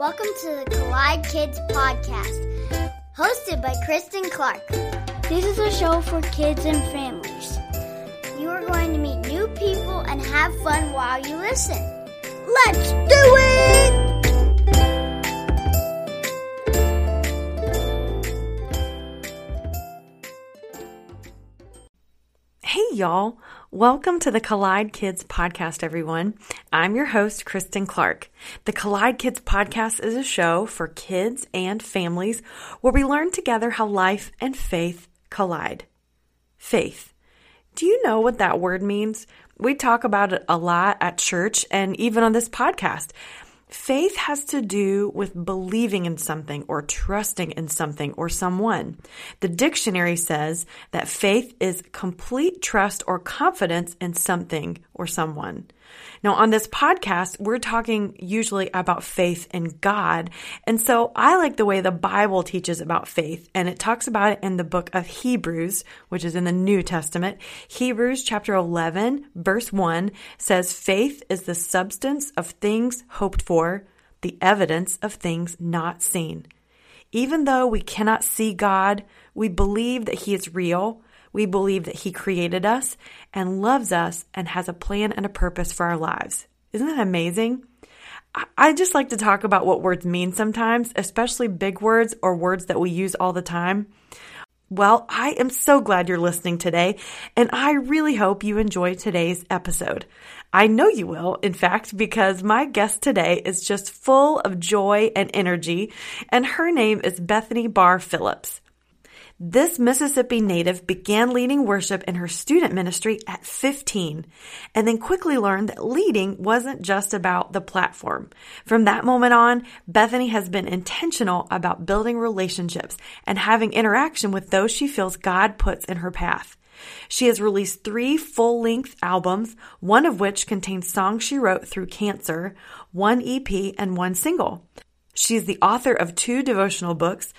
Welcome to the Collide Kids Podcast, hosted by Christen Clark. This is a show for kids and families. You are going to meet new people and have fun while you listen. Let's do it! Hey, y'all. Welcome to the Collide Kids podcast, everyone. I'm your host, Christen Clark. The Collide Kids podcast is a show for kids and families where we learn together how life and faith collide. Faith. Do you know what that word means? We talk about it a lot at church and even on this podcast. Faith has to do with believing in something or trusting in something or someone. The dictionary says that faith is complete trust or confidence in something or someone. Now, on this podcast, we're talking usually about faith in God. And so I like the way the Bible teaches about faith, and it talks about it in the book of Hebrews, which is in the New Testament. Hebrews chapter 11, verse 1 says, Faith is the substance of things hoped for, the evidence of things not seen. Even though we cannot see God, we believe that He is real we believe that He created us and loves us and has a plan and a purpose for our lives. Isn't that amazing? I just like to talk about what words mean sometimes, especially big words or words that we use all the time. Well, I am so glad you're listening today, and I really hope you enjoy today's episode. I know you will, in fact, because my guest today is just full of joy and energy, and her name is Bethany Barr Phillips. This Mississippi native began leading worship in her student ministry at 15 and then quickly learned that leading wasn't just about the platform. From that moment on, Bethany has been intentional about building relationships and having interaction with those she feels God puts in her path. She has released three full length albums, one of which contains songs she wrote through cancer, one EP, and one single. She is the author of two devotional books,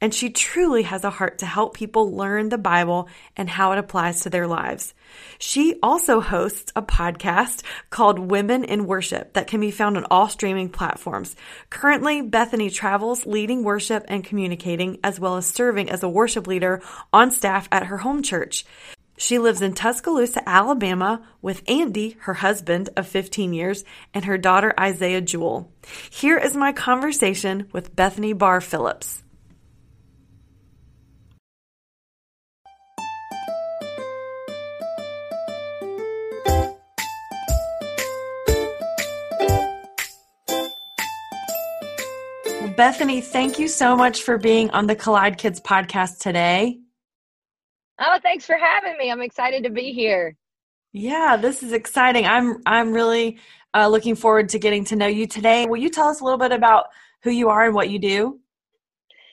and she truly has a heart to help people learn the Bible and how it applies to their lives. She also hosts a podcast called Women in Worship that can be found on all streaming platforms. Currently, Bethany travels leading worship and communicating, as well as serving as a worship leader on staff at her home church. She lives in Tuscaloosa, Alabama with Andy, her husband of 15 years, and her daughter Isaiah Jewell. Here is my conversation with Bethany Barr Phillips. Bethany, thank you so much for being on the Collide Kids podcast today. Oh, thanks for having me. I'm excited to be here. Yeah, this is exciting. I'm I'm really uh, looking forward to getting to know you today. Will you tell us a little bit about who you are and what you do?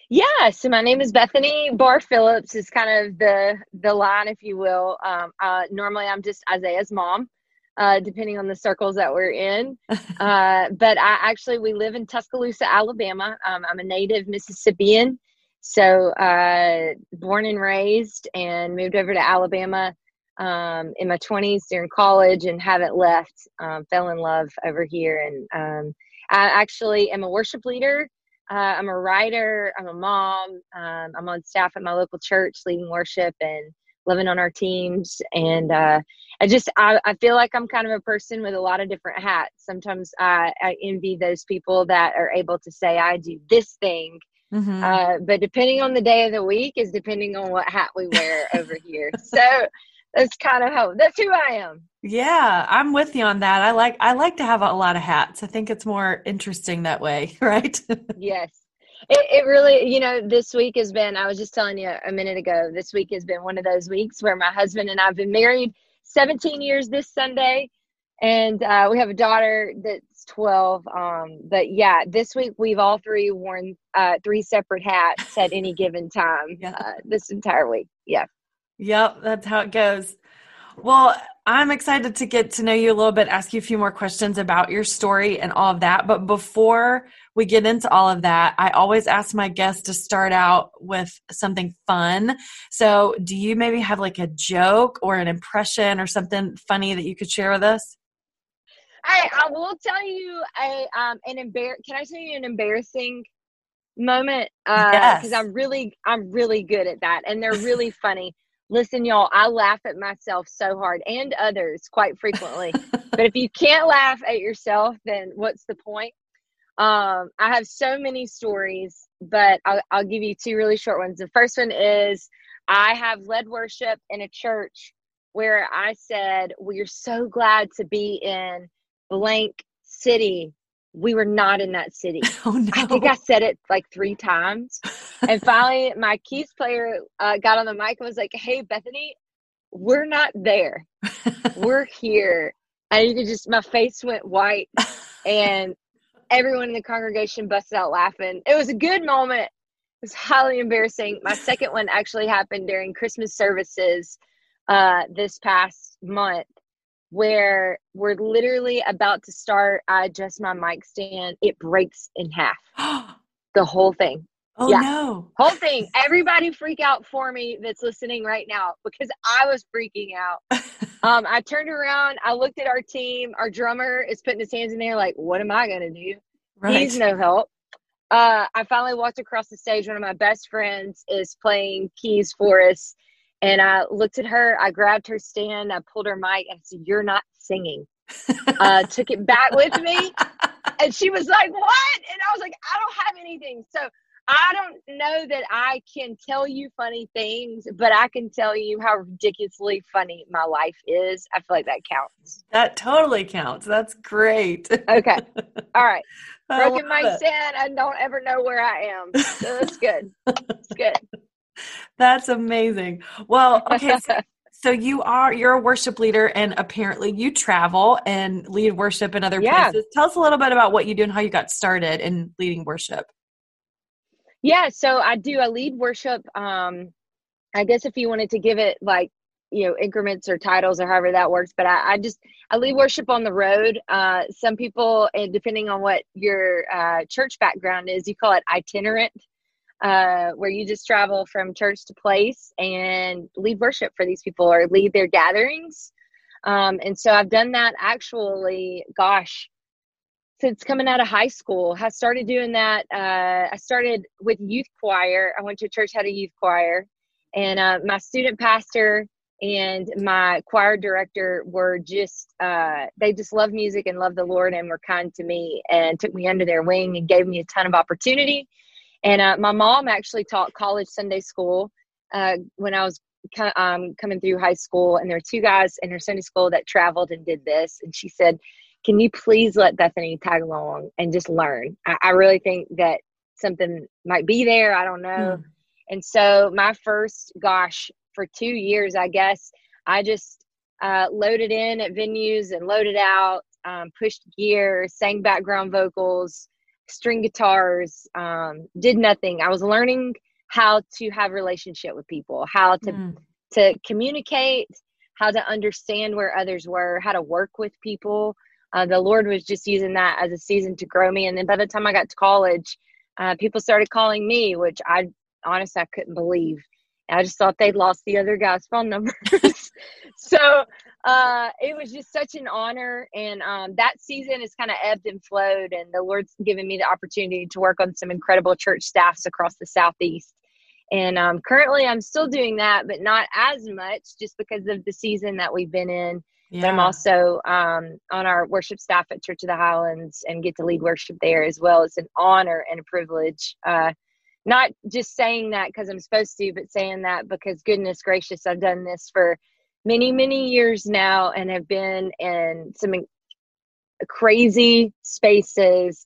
Yeah, so my name is Bethany Barr Phillips. Is kind of the the line, if you will. Um, uh, normally, I'm just Isaiah's mom uh, depending on the circles that we're in. Uh, but I actually, we live in Tuscaloosa, Alabama. Um, I'm a native Mississippian. So, uh, born and raised, and moved over to Alabama um, in my 20s during college and haven't left. Um, fell in love over here. And um, I actually am a worship leader. Uh, I'm a writer. I'm a mom. Um, I'm on staff at my local church leading worship and living on our teams. And uh, I just I, I feel like I'm kind of a person with a lot of different hats. Sometimes I, I envy those people that are able to say I do this thing. Mm-hmm. Uh, but depending on the day of the week is depending on what hat we wear over here. So that's kind of how that's who I am. Yeah, I'm with you on that. I like I like to have a lot of hats. I think it's more interesting that way, right? yes. It, it really, you know, this week has been, I was just telling you a minute ago, this week has been one of those weeks where my husband and I have been married 17 years this Sunday. And uh, we have a daughter that's 12. Um, but yeah, this week we've all three worn uh, three separate hats at any given time yeah. uh, this entire week. Yeah. Yep, that's how it goes. Well, I'm excited to get to know you a little bit, ask you a few more questions about your story and all of that. But before we get into all of that, I always ask my guests to start out with something fun. So, do you maybe have like a joke or an impression or something funny that you could share with us? I I will tell you a um an embar. Can I tell you an embarrassing moment? Uh, because Yes. I'm really I'm really good at that, and they're really funny. Listen, y'all, I laugh at myself so hard and others quite frequently. but if you can't laugh at yourself, then what's the point? Um, I have so many stories, but I'll, I'll give you two really short ones. The first one is I have led worship in a church where I said, We're so glad to be in blank city. We were not in that city. oh no. I think I said it like three times. And finally, my keys player uh, got on the mic and was like, Hey, Bethany, we're not there. We're here. And you could just, my face went white and everyone in the congregation busted out laughing. It was a good moment. It was highly embarrassing. My second one actually happened during Christmas services uh, this past month, where we're literally about to start. I adjust my mic stand, it breaks in half. The whole thing. Oh Yeah. no. Whole thing. Everybody freak out for me that's listening right now because I was freaking out. Um, I turned around, I looked at our team. Our drummer is putting his hands in there, like, what am I gonna do? Right. He's no help. Uh, I finally walked across the stage. One of my best friends is playing keys for us. And I looked at her, I grabbed her stand, I pulled her mic, and I said, You're not singing. Uh, took it back with me. And she was like, What? And I was like, I don't have anything. So I don't know that I can tell you funny things, but I can tell you how ridiculously funny my life is. I feel like that counts. that totally counts. That's great. Okay. All right. Broken my it. stand. I don't ever know where I am. So that's good. It's good. That's amazing. Well, okay, so, so you are you're a worship leader and apparently you travel and lead worship in other Yeah. places. Tell us a little bit about what you do and how you got started in leading worship. Yeah, so I do. I lead worship. Um, I guess if you wanted to give it like you know increments or titles or however that works, but I, I just I lead worship on the road. Uh, some people, and depending on what your uh, church background is, you call it itinerant, uh, where you just travel from church to place and lead worship for these people or lead their gatherings. Um, and so I've done that actually. Gosh, since coming out of high school. I started doing that. Uh, I started with youth choir. I went to church had a youth choir, and uh, my student pastor and my choir director were just uh, they just love music and love the Lord and were kind to me and took me under their wing and gave me a ton of opportunity. And uh, my mom actually taught college Sunday school uh, when I was um, coming through high school, and there were two guys in her Sunday school that traveled and did this, and she said can you please let Bethany tag along and just learn? I, I really think that something might be there. I don't know. Mm. And so my first, gosh, for two years, I guess, I just uh, loaded in at venues and loaded out, um, pushed gear, sang background vocals, string guitars, um, did nothing. I was learning how to have relationship with people, how to Mm. to communicate, how to understand where others were, how to work with people. Uh, the Lord was just using that as a season to grow me. And then by the time I got to college, uh, people started calling me, which I honestly I couldn't believe. I just thought they'd lost the other guy's phone numbers. so uh, it was just such an honor. And um, that season has kind of ebbed and flowed. And the Lord's given me the opportunity to work on some incredible church staffs across the Southeast. And um, currently, I'm still doing that, but not as much just because of the season that we've been in. But I'm also um, on our worship staff at Church of the Highlands and get to lead worship there as well. It's an honor and a privilege. Uh, not just saying that because I'm supposed to, but saying that because goodness gracious, I've done this for many, many years now and have been in some crazy spaces.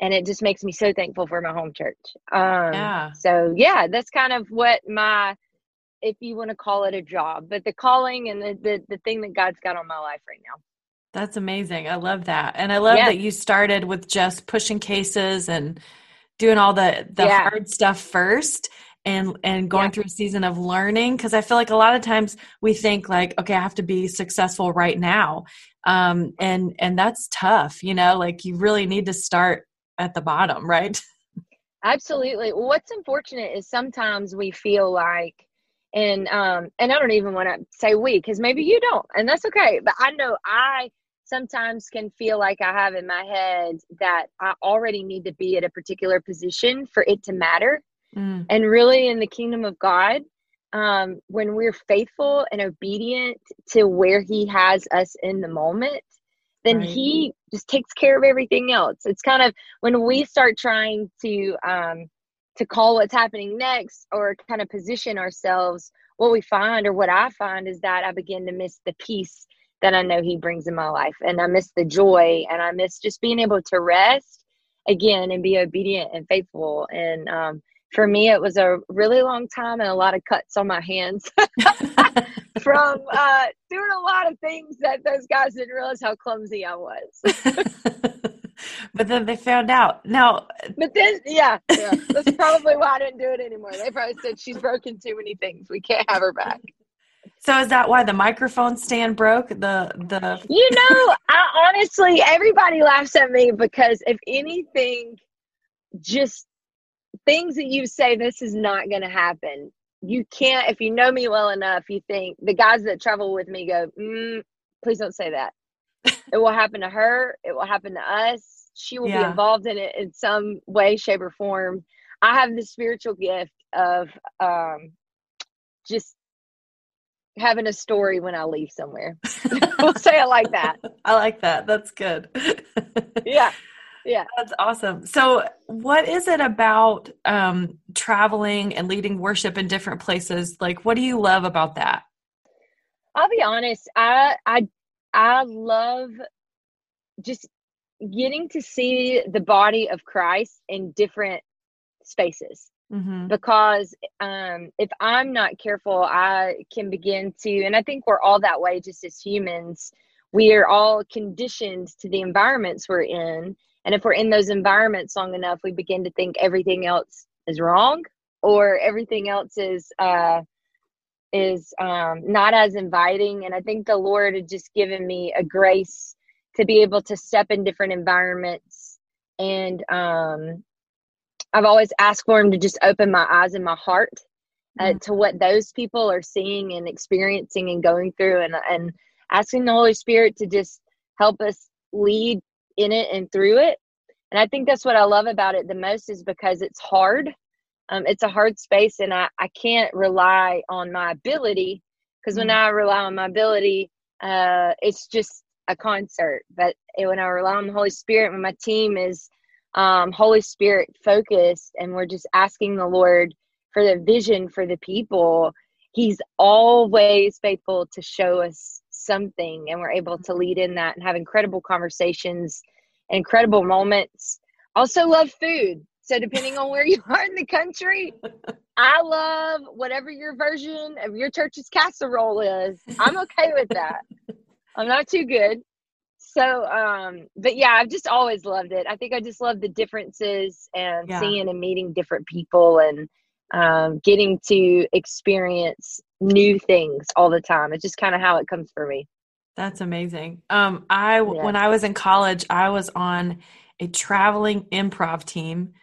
And it just makes me so thankful for my home church. Um, Yeah. So, yeah, that's kind of what my if you want to call it a job, but the calling and the, the the thing that God's got on my life right now. That's amazing. I love that. And I love Yeah. that you started with just pushing cases and doing all the the Yeah. hard stuff first and and going Yeah. through a season of learning because I feel like a lot of times we think like okay, I have to be successful right now. Um and and that's tough, you know, like you really need to start at the bottom, right? Absolutely. What's unfortunate is sometimes we feel like, and um, and I don't even want to say we because maybe you don't, and that's okay. But I know I sometimes can feel like I have in my head that I already need to be at a particular position for it to matter. Mm. And really, in the kingdom of God, um, when we're faithful and obedient to where He has us in the moment, then right. He just takes care of everything else. It's kind of when we start trying to um, to call what's happening next or kind of position ourselves. What we find, or what I find, is that I begin to miss the peace that I know He brings in my life. And I miss the joy and I miss just being able to rest again and be obedient and faithful. And um, for me, it was a really long time and a lot of cuts on my hands from uh, doing a lot of things that those guys didn't realize how clumsy I was. but then they found out. Now, but then, yeah, yeah, that's probably why I didn't do it anymore. They probably said she's broken too many things. We can't have her back. So is that why the microphone stand broke? The the You know, I honestly everybody laughs at me because if anything just things that you say this is not going to happen. You can't if you know me well enough, you think the guys that travel with me go, mm, please don't say that. it will happen to her, it will happen to us. She will yeah. be involved in it in some way shape or form. I have the spiritual gift of um just having a story when I leave somewhere. we'll say it like that. I like that. That's good. yeah. Yeah. That's awesome. So, what is it about um, traveling and leading worship in different places? Like, what do you love about that? I'll be honest. I I I love just getting to see the body of Christ in different spaces. Mm-hmm. Because um, if I'm not careful, I can begin to, and I think we're all that way just as humans. We are all conditioned to the environments we're in. And if we're in those environments long enough, we begin to think everything else is wrong or everything else is uh, is um, not as inviting. And I think the Lord had just given me a grace to be able to step in different environments and um, I've always asked for him to just open my eyes and my heart uh, mm-hmm. to what those people are seeing and experiencing and going through, and and asking the Holy Spirit to just help us lead in it and through it. And I think that's what I love about it the most is because it's hard. Um, it's a hard space, and I I can't rely on my ability because mm-hmm. when I rely on my ability, uh, it's just a concert. But when I rely on the Holy Spirit, when my team is um, Holy Spirit focused and we're just asking the Lord for the vision for the people, He's always faithful to show us something and we're able to lead in that and have incredible conversations, incredible moments. Also, love food. So, depending on where you are in the country, I love whatever your version of your church's casserole is. I'm okay with that. I'm not too good. So um but yeah i've just always loved it. I think i just love the differences and yeah. seeing and meeting different people and um getting to experience new things all the time. It's just kind of how it comes for me. That's amazing. Um i yeah. when i was in college i was on a traveling improv team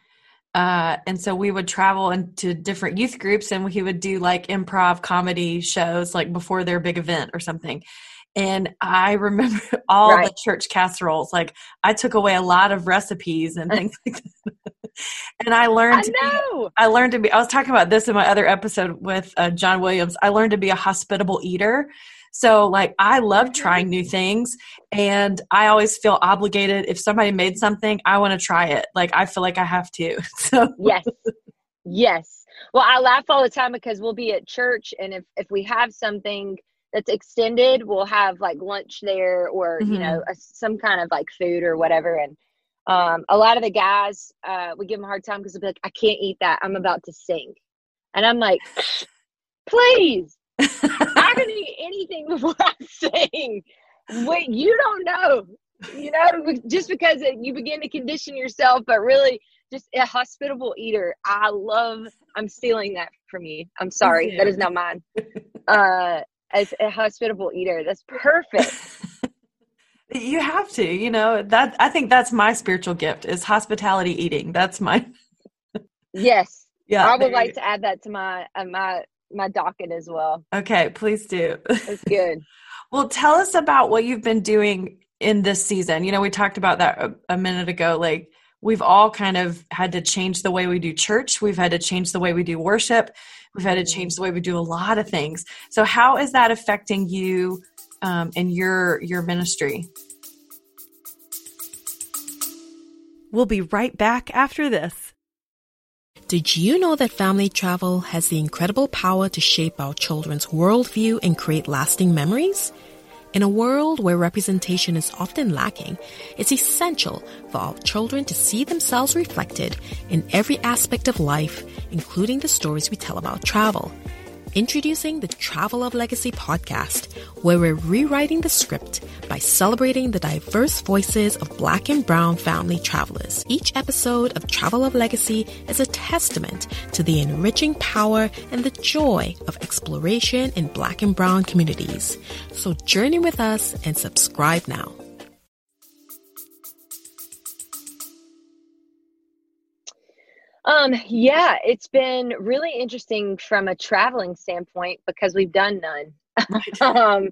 uh, and so we would travel into different youth groups and we would do like improv comedy shows like before their big event or something and I remember all right. the church casseroles. Like I took away a lot of recipes and things like that. and I learned. I know. Be, I learned to be. I was talking about this in my other episode with uh, John Williams. I learned to be a hospitable eater. So, like, I love trying new things, and I always feel obligated. If somebody made something, I want to try it. Like, I feel like I have to. So, yes, yes. Well, I laugh all the time because we'll be at church, and if if we have something that's extended we'll have like lunch there or mm-hmm. you know mm-hmm. a, some kind of like food or whatever. And um, a lot of the guys uh, we give them a hard time because they'll be like i can't eat that. I'm about to sink. And i'm like please. I can eat anything before i sing wait you don't know you know just because you begin to condition yourself but really just a hospitable eater i love i'm stealing that from you. I'm sorry. That is not mine. Uh as a hospitable eater. That's perfect. you have to, you know, that I think that's my spiritual gift is hospitality eating. That's my Yes. Yeah. I would like you. to add that to my uh, my my docket as well. Okay, please do. That's good. well, tell us about what you've been doing in this season? You know, we talked about that a, a minute ago. Like, we've all kind of had to change the way we do church. We've had to change the way we do worship. We've had to change the way we do a lot of things. So, how is that affecting you um, in your your ministry? We'll be right back after this. Did you know that family travel has the incredible power to shape our children's worldview and create lasting memories? In a world where representation is often lacking, it's essential for our children to see themselves reflected in every aspect of life, including the stories we tell about travel. Introducing the Travel of Legacy podcast, where we're rewriting the script by celebrating the diverse voices of Black and Brown family travelers. Each episode of Travel of Legacy is a testament to the enriching power and the joy of exploration in Black and Brown communities. So journey with us and subscribe now. Um, yeah, it's been really interesting from a traveling standpoint because we've done none. um,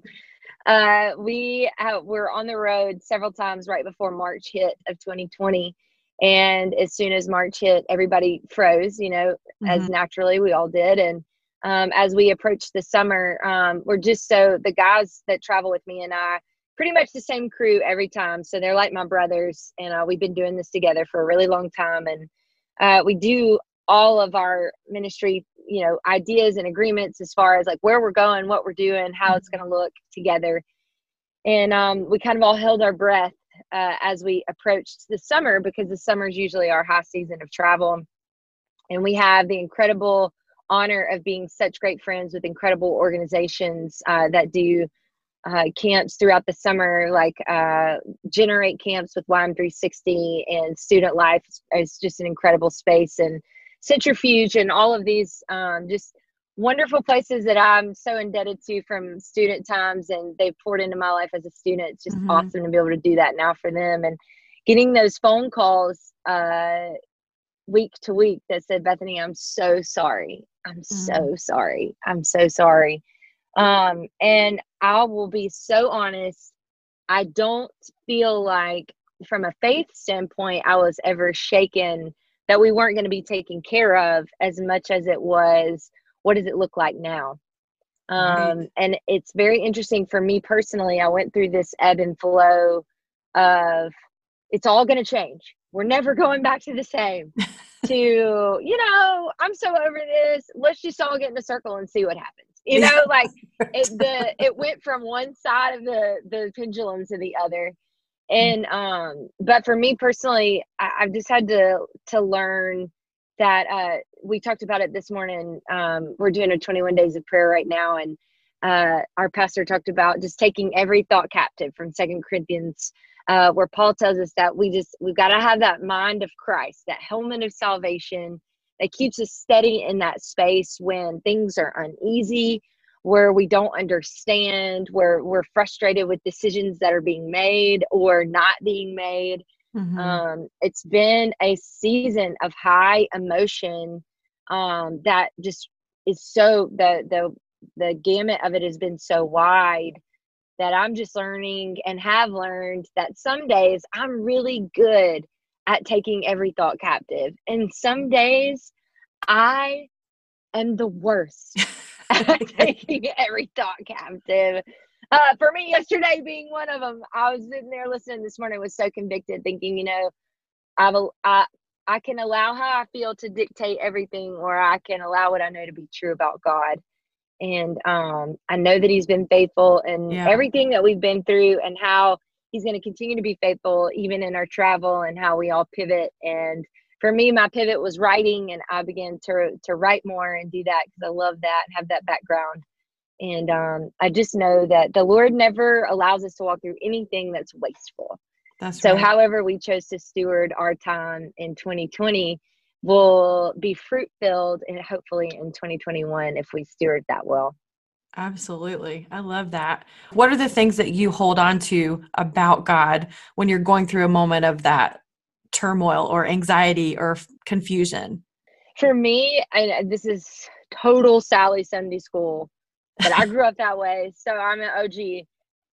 uh, we have, were on the road several times right before March hit of 2020. And as soon as March hit, everybody froze, you know, mm-hmm. as naturally we all did. And um, as we approached the summer, um, we're just so the guys that travel with me and I, pretty much the same crew every time. So they're like my brothers, and uh, we've been doing this together for a really long time. And uh, we do all of our ministry you know ideas and agreements as far as like where we're going what we're doing how it's mm-hmm. going to look together and um, we kind of all held our breath uh, as we approached the summer because the summer is usually our high season of travel and we have the incredible honor of being such great friends with incredible organizations uh, that do uh, camps throughout the summer, like uh, Generate camps with YM360 and Student Life is just an incredible space, and Centrifuge and all of these um, just wonderful places that I'm so indebted to from student times, and they've poured into my life as a student. It's just mm-hmm. awesome to be able to do that now for them, and getting those phone calls uh, week to week that said, "Bethany, I'm so sorry. I'm mm-hmm. so sorry. I'm so sorry." Um, and I will be so honest, I don't feel like, from a faith standpoint, I was ever shaken that we weren't going to be taken care of as much as it was what does it look like now? Um, right. And it's very interesting for me personally. I went through this ebb and flow of it's all going to change. We're never going back to the same. to, you know, I'm so over this. Let's just all get in a circle and see what happens you know like it the it went from one side of the the pendulum to the other. And um but for me personally I, have just had to to learn that uh we talked about it this morning. Um we're doing a 21 days of prayer right now. And uh our pastor talked about just taking every thought captive from second corinthians uh where paul tells us that we just we've got to have that mind of christ that helmet of salvation that keeps us steady in that space when things are uneasy, where we don't understand, where we're frustrated with decisions that are being made or not being made. Mm-hmm. Um, it's been a season of high emotion um, that just is so the the the gamut of it has been so wide that I'm just learning and have learned that some days I'm really good at taking every thought captive. And some days I am the worst at taking every thought captive. Uh, for me, yesterday being one of them, I was sitting there listening this morning, was so convicted, thinking, you know, I've, I, I can allow how I feel to dictate everything, or I can allow what I know to be true about God. And um, I know that He's been faithful and yeah. everything that we've been through, and how he's going to continue to be faithful even in our travel and how we all pivot. And for me my pivot was writing and i began to to write more and do that because i love that and have that background. And um, i just know that the lord never allows us to walk through anything that's wasteful. That's so right. however we chose to steward our time in 2020 will be fruit filled and hopefully in 2021 if we steward that well Absolutely. I love that. What are the things that you hold on to about God when you're going through a moment of that turmoil or anxiety or confusion? For me, and this is total Sally Sunday school, but I grew up that way. So I'm an OG.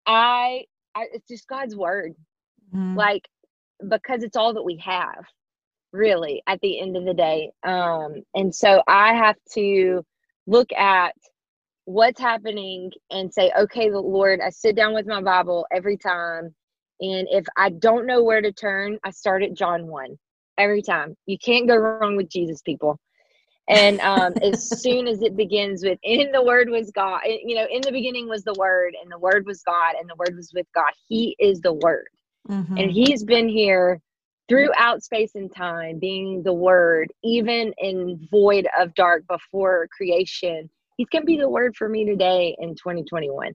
I I, it's just God's word. Mhm. Like because it's all that we have, really, at the end of the day. Um, and so I have to look at what's happening and say, okay, the Lord, I sit down with my Bible every time. And if I don't know where to turn, I start at John 1 every time. You can't go wrong with Jesus, people. And um, as soon as it begins with, in the Word was God, you know, in the beginning was the Word, and the Word was God, and the Word was with God. He is the Word. Mhm. And He's been here throughout space and time, being the Word, even in void of dark before creation. He's going to be the Word for me today in 2021.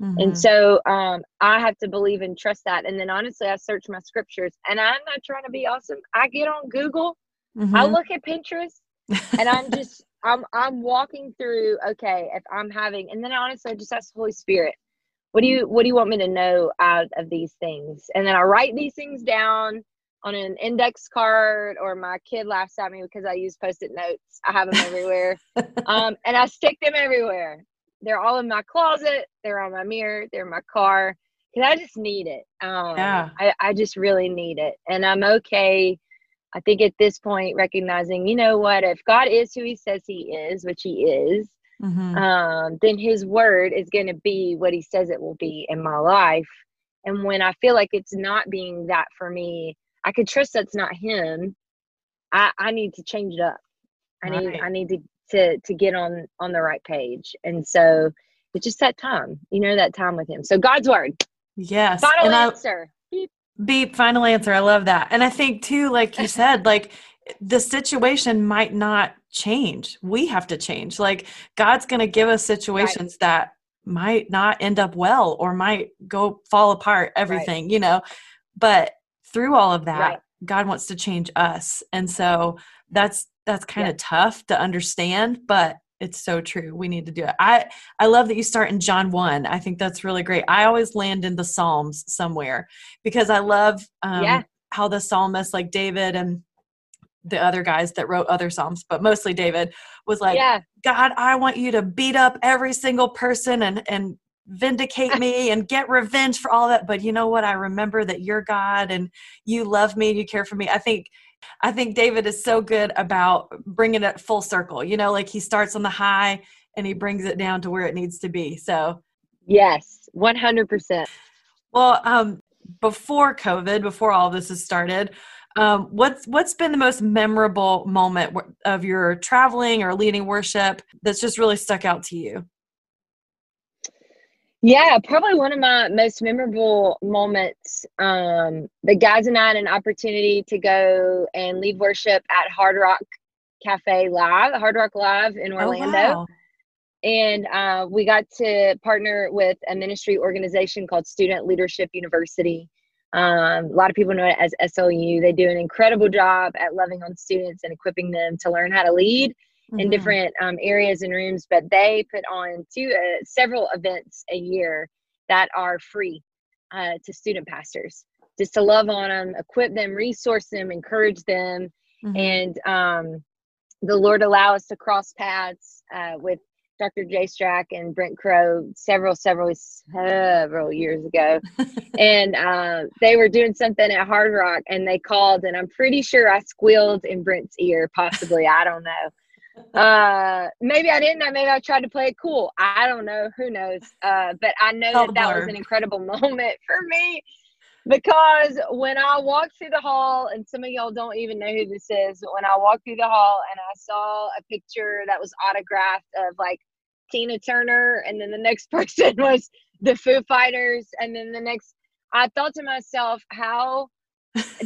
Mhm. And so um, I have to believe and trust that. And then honestly, I search my scriptures and I'm not trying to be awesome. I get on Google, I Mhm. look at Pinterest, and I'm just I'm I'm walking through, okay, if I'm having and then honestly I just ask the Holy Spirit, what do you what do you want me to know out of these things? And then I write these things down on an index card or my kid laughs at me because I use post-it notes. I have them everywhere. um, and I stick them everywhere. They're all in my closet. They're on my mirror. They're in my car. Because I just need it. Um, Yeah. I, I just really need it. And I'm okay. I think at this point, recognizing, you know what, if God is who he says he is, which he is, Mhm. um, then his word is going to be what he says it will be in my life. And when I feel like it's not being that for me, I could trust that's not him. I, I need to change it up. I need Right. I need to, to to get on on the right page. And so it's just that time, you know, that time with him. So God's word. Yes. Final and I, answer. Beep. Beep, final answer. I love that. And I think too, like you said, like the situation might not change. We have to change. Like God's going to give us situations that might not end up well or might go fall apart, everything, you know. But through all of that, Right. God wants to change us. And so that's that's kind Yeah. of tough to understand, but it's so true. We need to do it. I I love that you start in John 1. I think that's really great. I always land in the Psalms somewhere because I love um, Yeah. how the psalmist, like David and the other guys that wrote other psalms, but mostly David, was like, yeah. God, I want you to beat up every single person and and vindicate me and get revenge for all that. But you know what? I remember that you're God and you love me and you care for me. I think I think David is so good about bringing it full circle. You know, like he starts on the high and he brings it down to where it needs to be. So Yes. One hundred percent. well, um, before COVID, before all this has started, um, what's what's been the most memorable moment of your traveling or leading worship that's just really stuck out to you? Yeah, probably one of my most memorable moments. Um, the guys and I had an opportunity to go and lead worship at Hard Rock Cafe Live, Hard Rock Live in Orlando. Oh, wow. and uh, we got to partner with a ministry organization called Student Leadership University. Um, a lot of people know it as SLU. They do an incredible job at loving on students and equipping them to learn how to lead in Mhm. different um, areas and rooms. But they put on two uh, several events a year that are free uh, to student pastors, just to love on them, equip them, resource them, encourage them, Mhm. and um, the Lord allow us to cross paths uh, with Dr. Jay Strack and Brent Crowe several, several, several years ago, and uh, they were doing something at Hard Rock, and they called, and I'm pretty sure I squealed in Brent's ear, possibly, I don't know. Uh, maybe I didn't. Maybe I tried to play it cool. I don't know. Who knows? Uh, but I know that that was an incredible moment for me because when I walked through the hall, and some of y'all don't even know who this is, but when I walked through the hall and I saw a picture that was autographed of like Tina Turner, and then the next person was the Foo Fighters, and then the next, I thought to myself, how,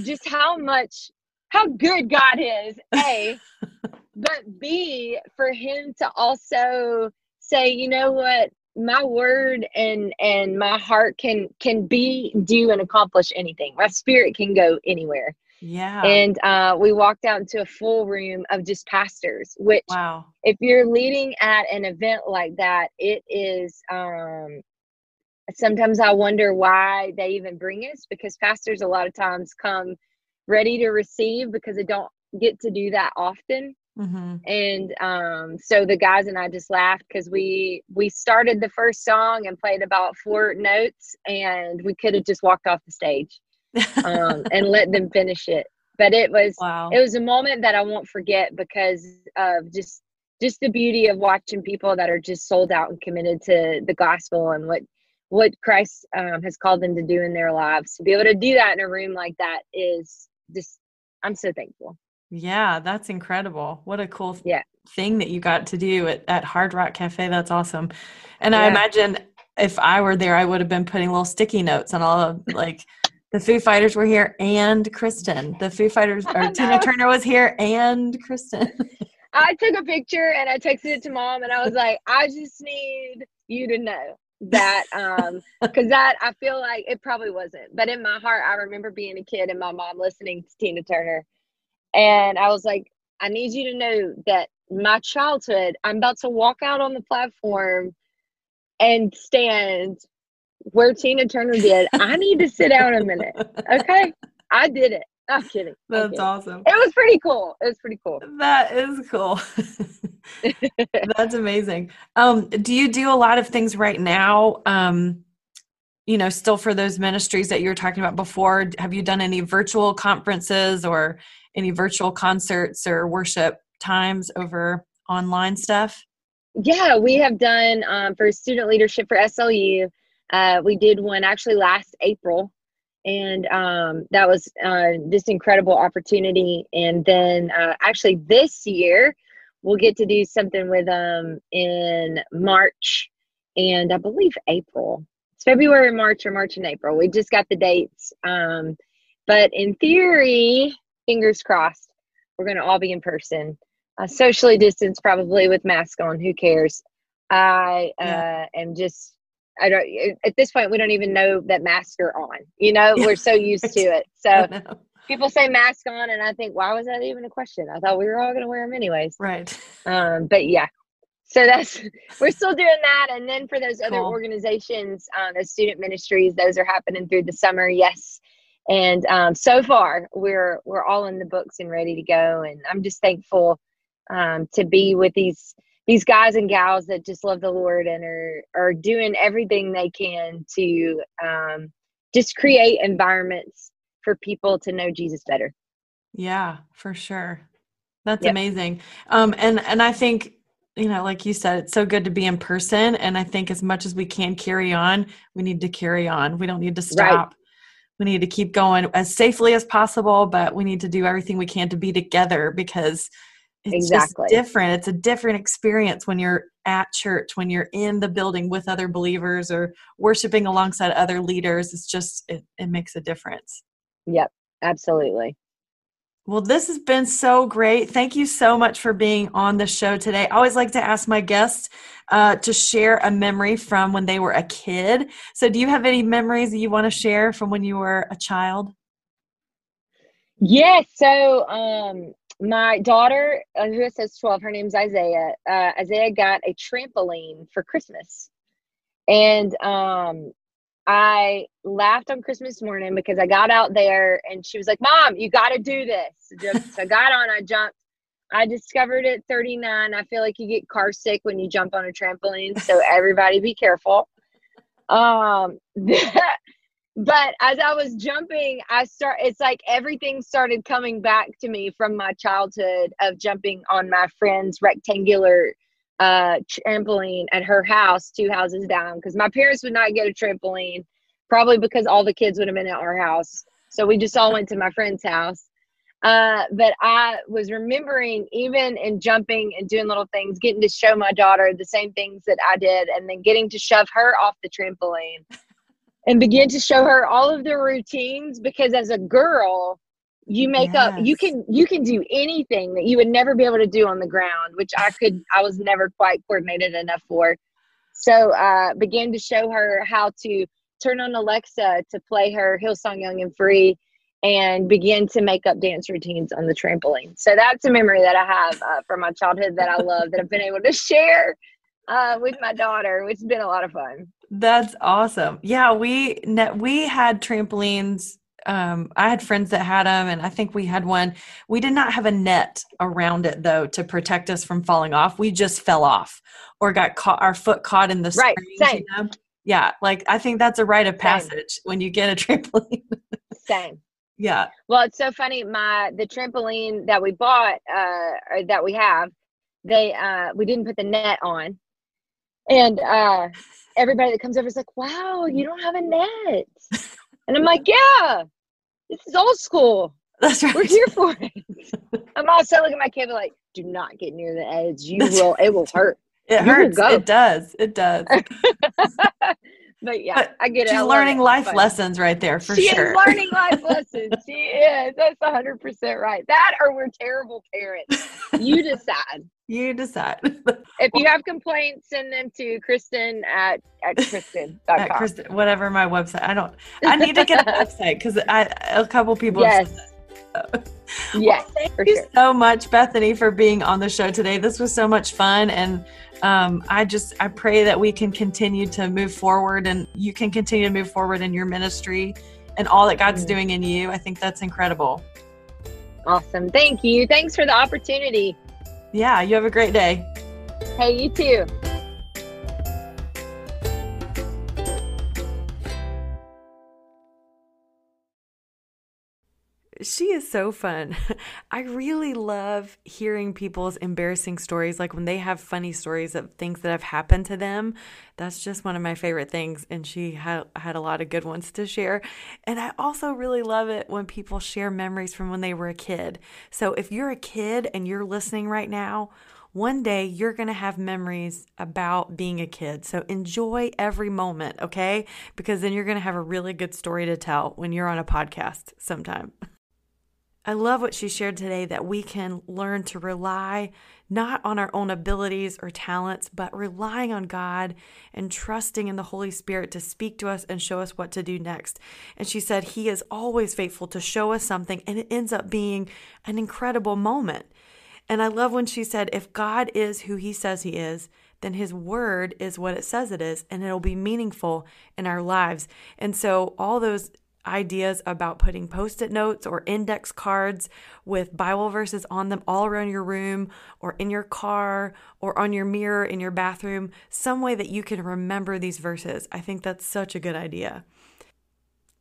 just how much, how good God is, A, but B, for Him to also say, you know what, my word and and my heart can can be do and accomplish anything my spirit can go anywhere yeah. and uh we walked out into a full room of just pastors which wow. if you're leading at an event like that it is um sometimes i wonder why they even bring us because pastors a lot of times come ready to receive because they don't get to do that often Mm-hmm. And um, so the guys and I just laughed because we we started the first song and played about four notes, and we could have just walked off the stage um, and let them finish it. But it was wow. it was a moment that I won't forget because of just just the beauty of watching people that are just sold out and committed to the gospel and what what Christ um, has called them to do in their lives. To be able to do that in a room like that is just I'm so thankful. Yeah, that's incredible. What a cool yeah. thing that you got to do at, at Hard Rock Cafe. That's awesome. And yeah. I imagine if I were there, I would have been putting little sticky notes on all of like the Foo Fighters were here and Christen. The Foo Fighters or Tina Turner was here and Christen. I took a picture and I texted it to mom and I was like, I just need you to know that um because that I feel like it probably wasn't. But in my heart, I remember being a kid and my mom listening to Tina Turner and I was like, I need you to know that my childhood, I'm about to walk out on the platform and stand where Tina Turner did. I need to sit down a minute. Okay. I did it. I'm kidding. That's I'm kidding. awesome. It was pretty cool. It was pretty cool. That is cool. That's amazing. Um, do you do a lot of things right now? Um, you know, still for those ministries that you were talking about before? Have you done any virtual conferences or any virtual concerts or worship times over online stuff? Yeah, we have done um, for student leadership for SLU. Uh, we did one actually last April, and um, that was uh, just incredible opportunity. And then uh, actually this year, we'll get to do something with them um, in March and I believe April. It's February, and March, or March and April. We just got the dates. Um, but in theory, fingers crossed, we're going to all be in person. Uh, socially distanced, probably with mask on. Who cares? I uh, am just. I don't. At this point, we don't even know that masks are on. You know, yeah. we're so used to it. So people say mask on, and I think, why was that even a question? I thought we were all going to wear them anyways. Right. Um, but yeah, so that's we're still doing that and then for those other cool. organizations um, those student ministries those are happening through the summer yes and um, so far we're we're all in the books and ready to go. And i'm just thankful um, to be with these these guys and gals that just love the lord and are are doing everything they can to um, just create environments for people to know jesus better. Yeah for sure. That's yep. amazing. Um, and and i think you know like you said it's so good to be in person. And i think as much as we can carry on we need to carry on. We don't need to stop. right we need to keep going as safely as possible but we need to do everything we can to be together because it's exactly. just different. It's a different experience when you're at church when you're in the building with other believers or worshiping alongside other leaders. It's just it, it makes a difference. Yep absolutely well, this has been so great. Thank you so much for being on the show today. I always like to ask my guests uh, to share a memory from when they were a kid. So, do you have any memories that you want to share from when you were a child? Yes. So, um, my daughter, uh, who says 12, her name's Isaiah. Uh, Isaiah got a trampoline for Christmas. And um, I laughed on Christmas morning because I got out there and she was like, Mom, you got to do this. So I got on, I jumped. I discovered at 39, I feel like you get car sick when you jump on a trampoline. So everybody be careful. Um, but as I was jumping, I start, it's like everything started coming back to me from my childhood of jumping on my friend's rectangular uh, trampoline at her house, two houses down, because my parents would not get a trampoline, probably because all the kids would have been at our house. So we just all went to my friend's house. Uh, but I was remembering, even in jumping and doing little things, getting to show my daughter the same things that I did, and then getting to shove her off the trampoline and begin to show her all of the routines. Because as a girl, you make yes. up you can you can do anything that you would never be able to do on the ground which i could i was never quite coordinated enough for. So uh began to show her how to turn on alexa to play her hillsong young and free and begin to make up dance routines on the trampoline. So that's a memory that i have uh, from my childhood that i love that i've been able to share uh, with my daughter which has been a lot of fun. That's awesome. Yeah we we had trampolines um, I had friends that had them, and I think we had one. We did not have a net around it though to protect us from falling off. We just fell off or got caught, our foot caught in the right. springs, Same. You know? Yeah, like I think that's a rite of Same. passage when you get a trampoline. Same. yeah, Well, it's so funny. My the trampoline that we bought, uh, or that we have, they uh, we didn't put the net on, and uh, everybody that comes over is like, "Wow, you don't have a net," and I'm like, "Yeah, this is old school. that's right. We're here for it." I'm also looking at my kid like, "Do not get near the edge. You will. It will hurt." It You hurts. It does. It does. But yeah, But I get it. She's learning it. life lessons right there for she sure. is learning life lessons. She is. That's hundred percent right. That or we're terrible parents. You decide. You decide. If you have complaints, send them to Christen at at Christen. At Christen, whatever my website. I don't. I need to get a website because I a couple people. have Yes. said Yes, Thank you sure. so much, Bethany, for being on the show today. This was so much fun, and um, I just I pray that we can continue to move forward, and you can continue to move forward in your ministry and all that God's Mm. doing in you. I think that's incredible. Awesome. Thank you. Thanks for the opportunity. Yeah, you have a great day. Hey, you too. She is so fun. I really love hearing people's embarrassing stories, like when they have funny stories of things that have happened to them. That's just one of my favorite things. And she had, had a lot of good ones to share. And I also really love it when people share memories from when they were a kid. So if you're a kid and you're listening right now, one day you're going to have memories about being a kid. So enjoy every moment, okay? Because then you're going to have a really good story to tell when you're on a podcast sometime. I love what she shared today that we can learn to rely not on our own abilities or talents, but relying on God and trusting in the Holy Spirit to speak to us and show us what to do next. And she said, He is always faithful to show us something, and it ends up being an incredible moment. And I love when she said, If God is who He says He is, then His word is what it says it is, and it'll be meaningful in our lives. And so, all those ideas about putting post it notes or index cards with Bible verses on them all around your room or in your car or on your mirror in your bathroom, some way that you can remember these verses. I think that's such a good idea.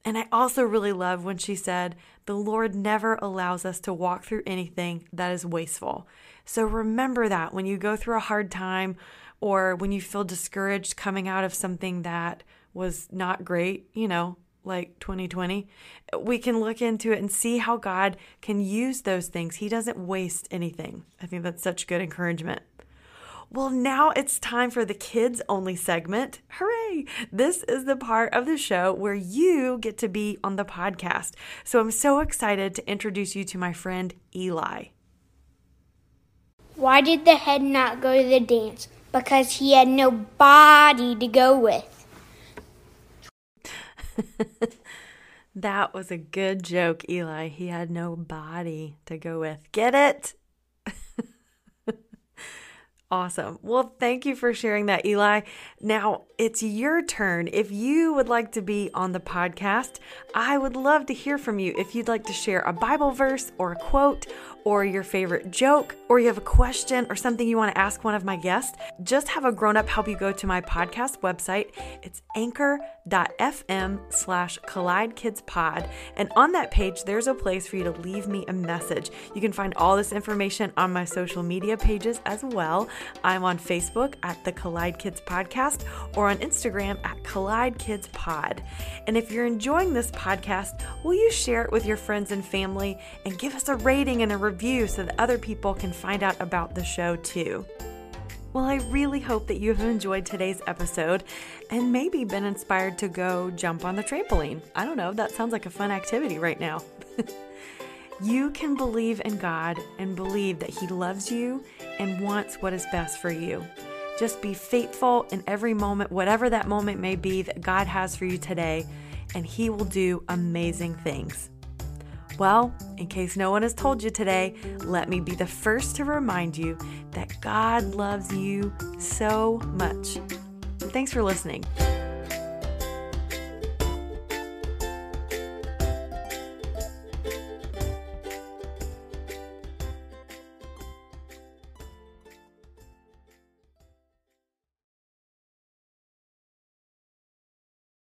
And I also really love when she said, The Lord never allows us to walk through anything that is wasteful. So remember that when you go through a hard time or when you feel discouraged coming out of something that was not great, you know, like 2020, we can look into it and see how God can use those things. He doesn't waste anything. I think that's such good encouragement. Well, now it's time for the kids only segment. Hooray! This is the part of the show where you get to be on the podcast. So I'm so excited to introduce you to my friend Eli. Why did the head not go to the dance? Because he had no body to go with. that was a good joke, Eli. He had no body to go with. Get it? Awesome. Well, thank you for sharing that, Eli. Now it's your turn. If you would like to be on the podcast, I would love to hear from you. If you'd like to share a Bible verse or a quote or your favorite joke, or you have a question or something you want to ask one of my guests, just have a grown up help you go to my podcast website. It's anchor.fm slash collide kids pod. And on that page, there's a place for you to leave me a message. You can find all this information on my social media pages as well. I'm on Facebook at the Collide Kids Podcast or on Instagram at Collide Kids Pod. And if you're enjoying this podcast, will you share it with your friends and family and give us a rating and a review so that other people can find out about the show too? Well, I really hope that you have enjoyed today's episode and maybe been inspired to go jump on the trampoline. I don't know, that sounds like a fun activity right now. you can believe in God and believe that He loves you and wants what is best for you. Just be faithful in every moment, whatever that moment may be that God has for you today, and He will do amazing things. Well, in case no one has told you today, let me be the first to remind you that God loves you so much. Thanks for listening.